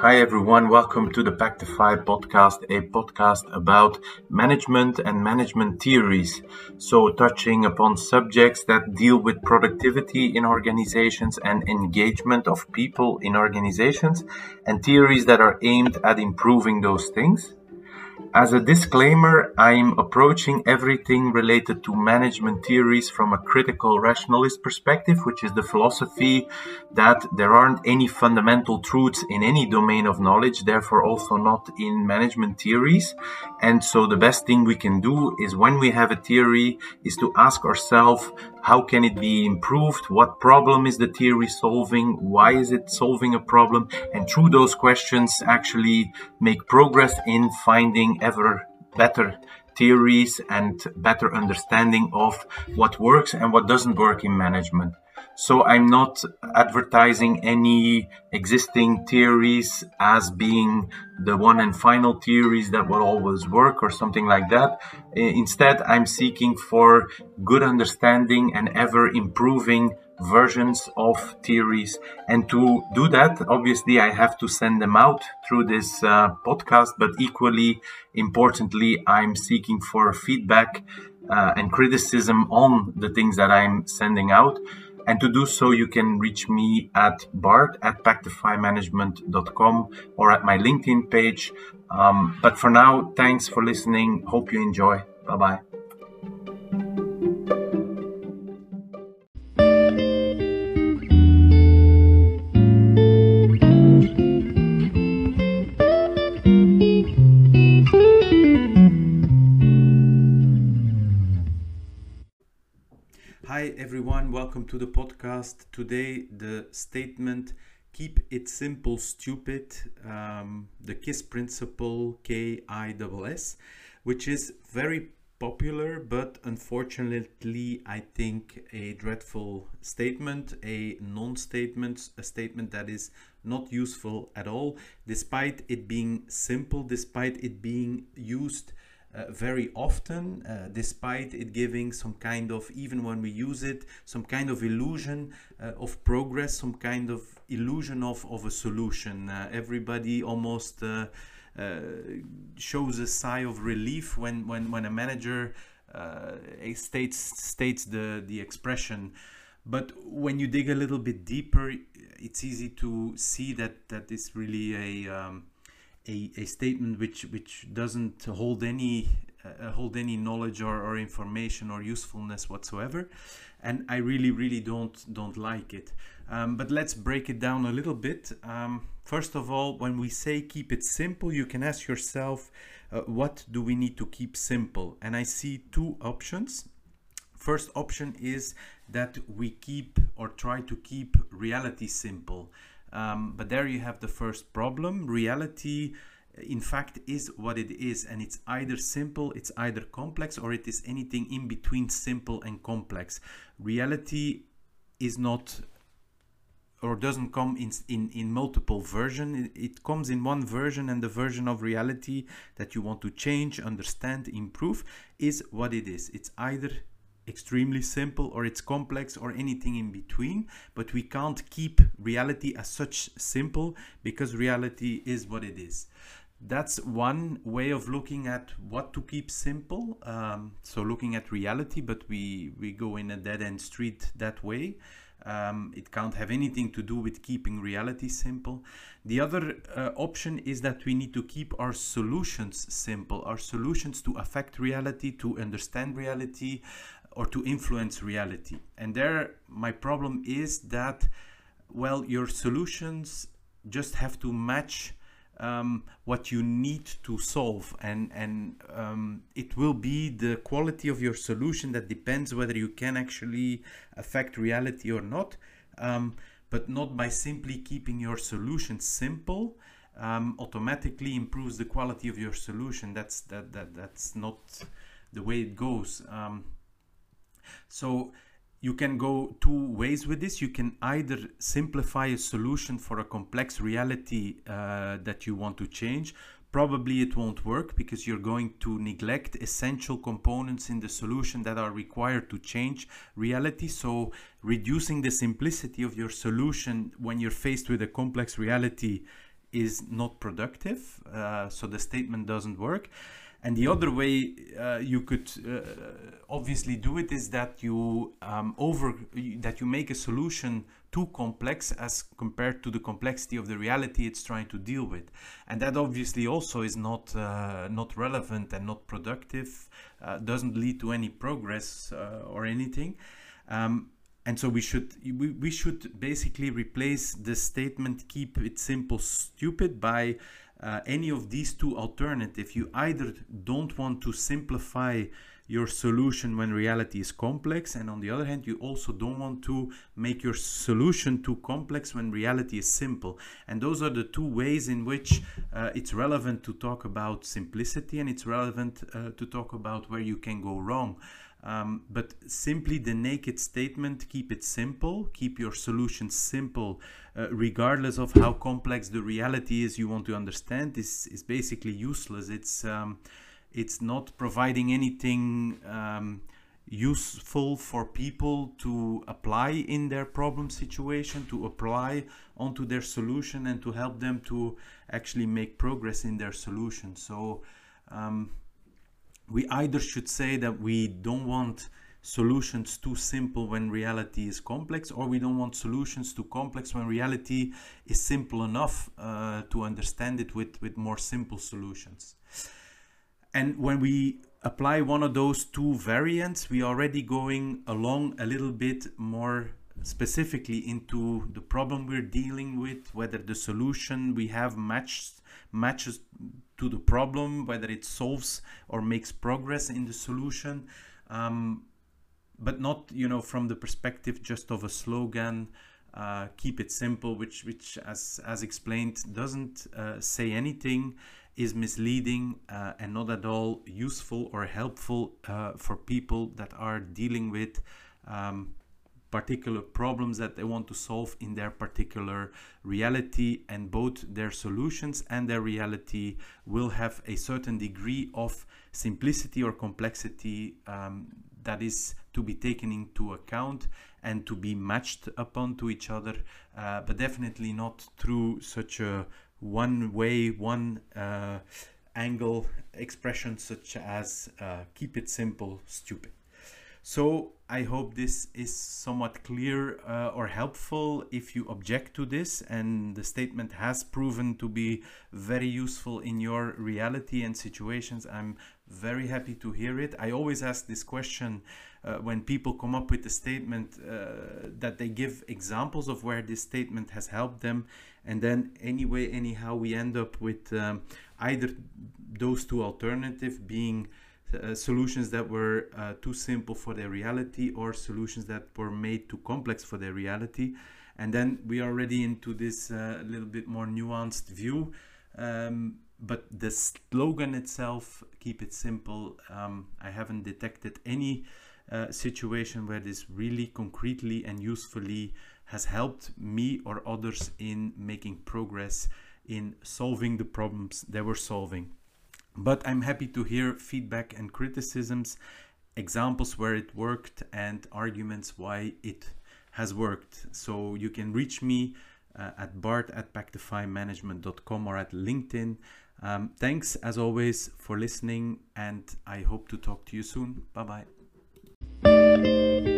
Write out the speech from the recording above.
Hi, everyone. Welcome to the Pactify podcast, a podcast about management and management theories. So, touching upon subjects that deal with productivity in organizations and engagement of people in organizations, and theories that are aimed at improving those things. As a disclaimer, I'm approaching everything related to management theories from a critical rationalist perspective, which is the philosophy that there aren't any fundamental truths in any domain of knowledge, therefore also not in management theories. And so the best thing we can do is when we have a theory is to ask ourselves, how can it be improved? What problem is the theory solving? Why is it solving a problem? And through those questions, actually make progress in finding ever better theories and better understanding of what works and what doesn't work in management. So I'm not advertising any existing theories as being the one and final theories that will always work or something like that. Instead, I'm seeking for good understanding and ever improving versions of theories. And to do that, obviously, I have to send them out through this uh, podcast, but equally importantly, I'm seeking for feedback uh, and criticism on the things that I'm sending out. And to do so, you can reach me at bart at pactifymanagement.com or at my LinkedIn page. Um, but for now, thanks for listening. Hope you enjoy. Bye bye. Welcome to the podcast. Today, the statement keep it simple, stupid, um, the KISS principle, K I S S, which is very popular, but unfortunately, I think a dreadful statement, a non statement, a statement that is not useful at all, despite it being simple, despite it being used uh, very often, uh, despite it giving some kind of, even when we use it, some kind of illusion uh, of progress, some kind of illusion of, of a solution. Uh, everybody almost uh, uh, shows a sigh of relief when, when, when a manager states, states the, the expression. But when you dig a little bit deeper, it's easy to see that that is really a um, a, a statement which which doesn't hold any uh, hold any knowledge or, or information or usefulness whatsoever. And i really really don't don't like it. Um, but let's break it down a little bit. Um, first of all when we say keep it simple you can ask yourself uh, what do we need to keep simple? And i see two options. First option is that we keep or try to keep reality simple um, but there you have the first problem. Reality, in fact, is what it is, and it's either simple, it's either complex, or it is anything in between simple and complex. Reality is not or doesn't come in, in, in multiple version it, it, comes in one version and the version of reality that you want to change understand improve is what it is it's either extremely simple or it's complex or anything in between but we can't keep reality as such simple because reality is what it is that's one way of looking at what to keep simple um, so looking at reality but we we go in a dead-end street that way um, it can't have anything to do with keeping reality simple. The other uh, option is that we need to keep our solutions simple, our solutions to affect reality, to understand reality, or to influence reality. And there, my problem is that, well, your solutions just have to match um, what you need to solve, and and um, it will be the quality of your solution that depends whether you can actually affect reality or not. Um, but not by simply keeping your solution simple. Um, automatically improves the quality of your solution. That's that that that's not the way it goes. Um, so you can go two ways with this. You can either simplify a solution for a complex reality uh, that you want to change. Probably it won't work because you're going to neglect essential components in the solution that are required to change reality. So reducing the simplicity of your solution when you're faced with a complex reality is not productive. Uh, so the statement doesn't work. And the other way uh, you could uh, obviously do it is that you um, over that you make a solution too complex as compared to the complexity of the reality it's trying to deal with, and that obviously also is not uh, not relevant and not productive. Uh, doesn't lead to any progress uh, or anything. Um, and so we should we, we should basically replace the statement keep it simple stupid by uh, any of these two alternatives. You either don't want to simplify your solution when reality is complex, and on the other hand, you also don't want to make your solution too complex when reality is simple. And those are the two ways in which uh, it's relevant to talk about simplicity and it's relevant uh, to talk about where you can go wrong. Um, but simply the naked statement, keep it simple, keep your solution simple, uh, regardless of how complex the reality is you want to understand, is, is basically useless. It's, um, it's not providing anything um, useful for people to apply in their problem situation, to apply onto their solution, and to help them to actually make progress in their solution. So, um, we either should say that we don't want solutions too simple when reality is complex or we don't want solutions too complex when reality is simple enough uh, to understand it with, with more simple solutions. And when we apply one of those two variants, we are already going along a little bit more specifically into the problem we're dealing with, whether the solution we have matches matches to the problem, whether it solves or makes progress in the solution, um, but not you know from the perspective just of a slogan. Uh, keep it simple, which which as as explained doesn't uh, say anything, is misleading uh, and not at all useful or helpful uh, for people that are dealing with um, particular problems that they want to solve in their particular reality and both their solutions and their reality will have a certain degree of simplicity or complexity um, that is to be taken into account and to be matched upon to each other uh, but definitely not through such a one way one uh, angle expression such as uh, keep it simple stupid so I hope this is somewhat clear uh, or helpful if you object to this and the statement has proven to be very useful in your reality and situations. I'm very happy to hear it. I always ask this question uh, when people come up with a statement uh, that they give examples of where this statement has helped them and then anyway anyhow we end up with um, either those two alternatives being uh, solutions that were uh, too simple for their reality or solutions that were made too complex for their reality. And then we are already into this uh, little bit more nuanced view. Um, but the slogan itself, keep it simple, um, I haven't detected any uh, situation where this really concretely and usefully has helped me or others in making progress in solving the problems they were solving. But I'm happy to hear feedback and criticisms, examples where it worked, and arguments why it has worked. So you can reach me uh, at bart at pactifymanagement.com or at LinkedIn. Um, thanks as always for listening, and I hope to talk to you soon. Bye bye.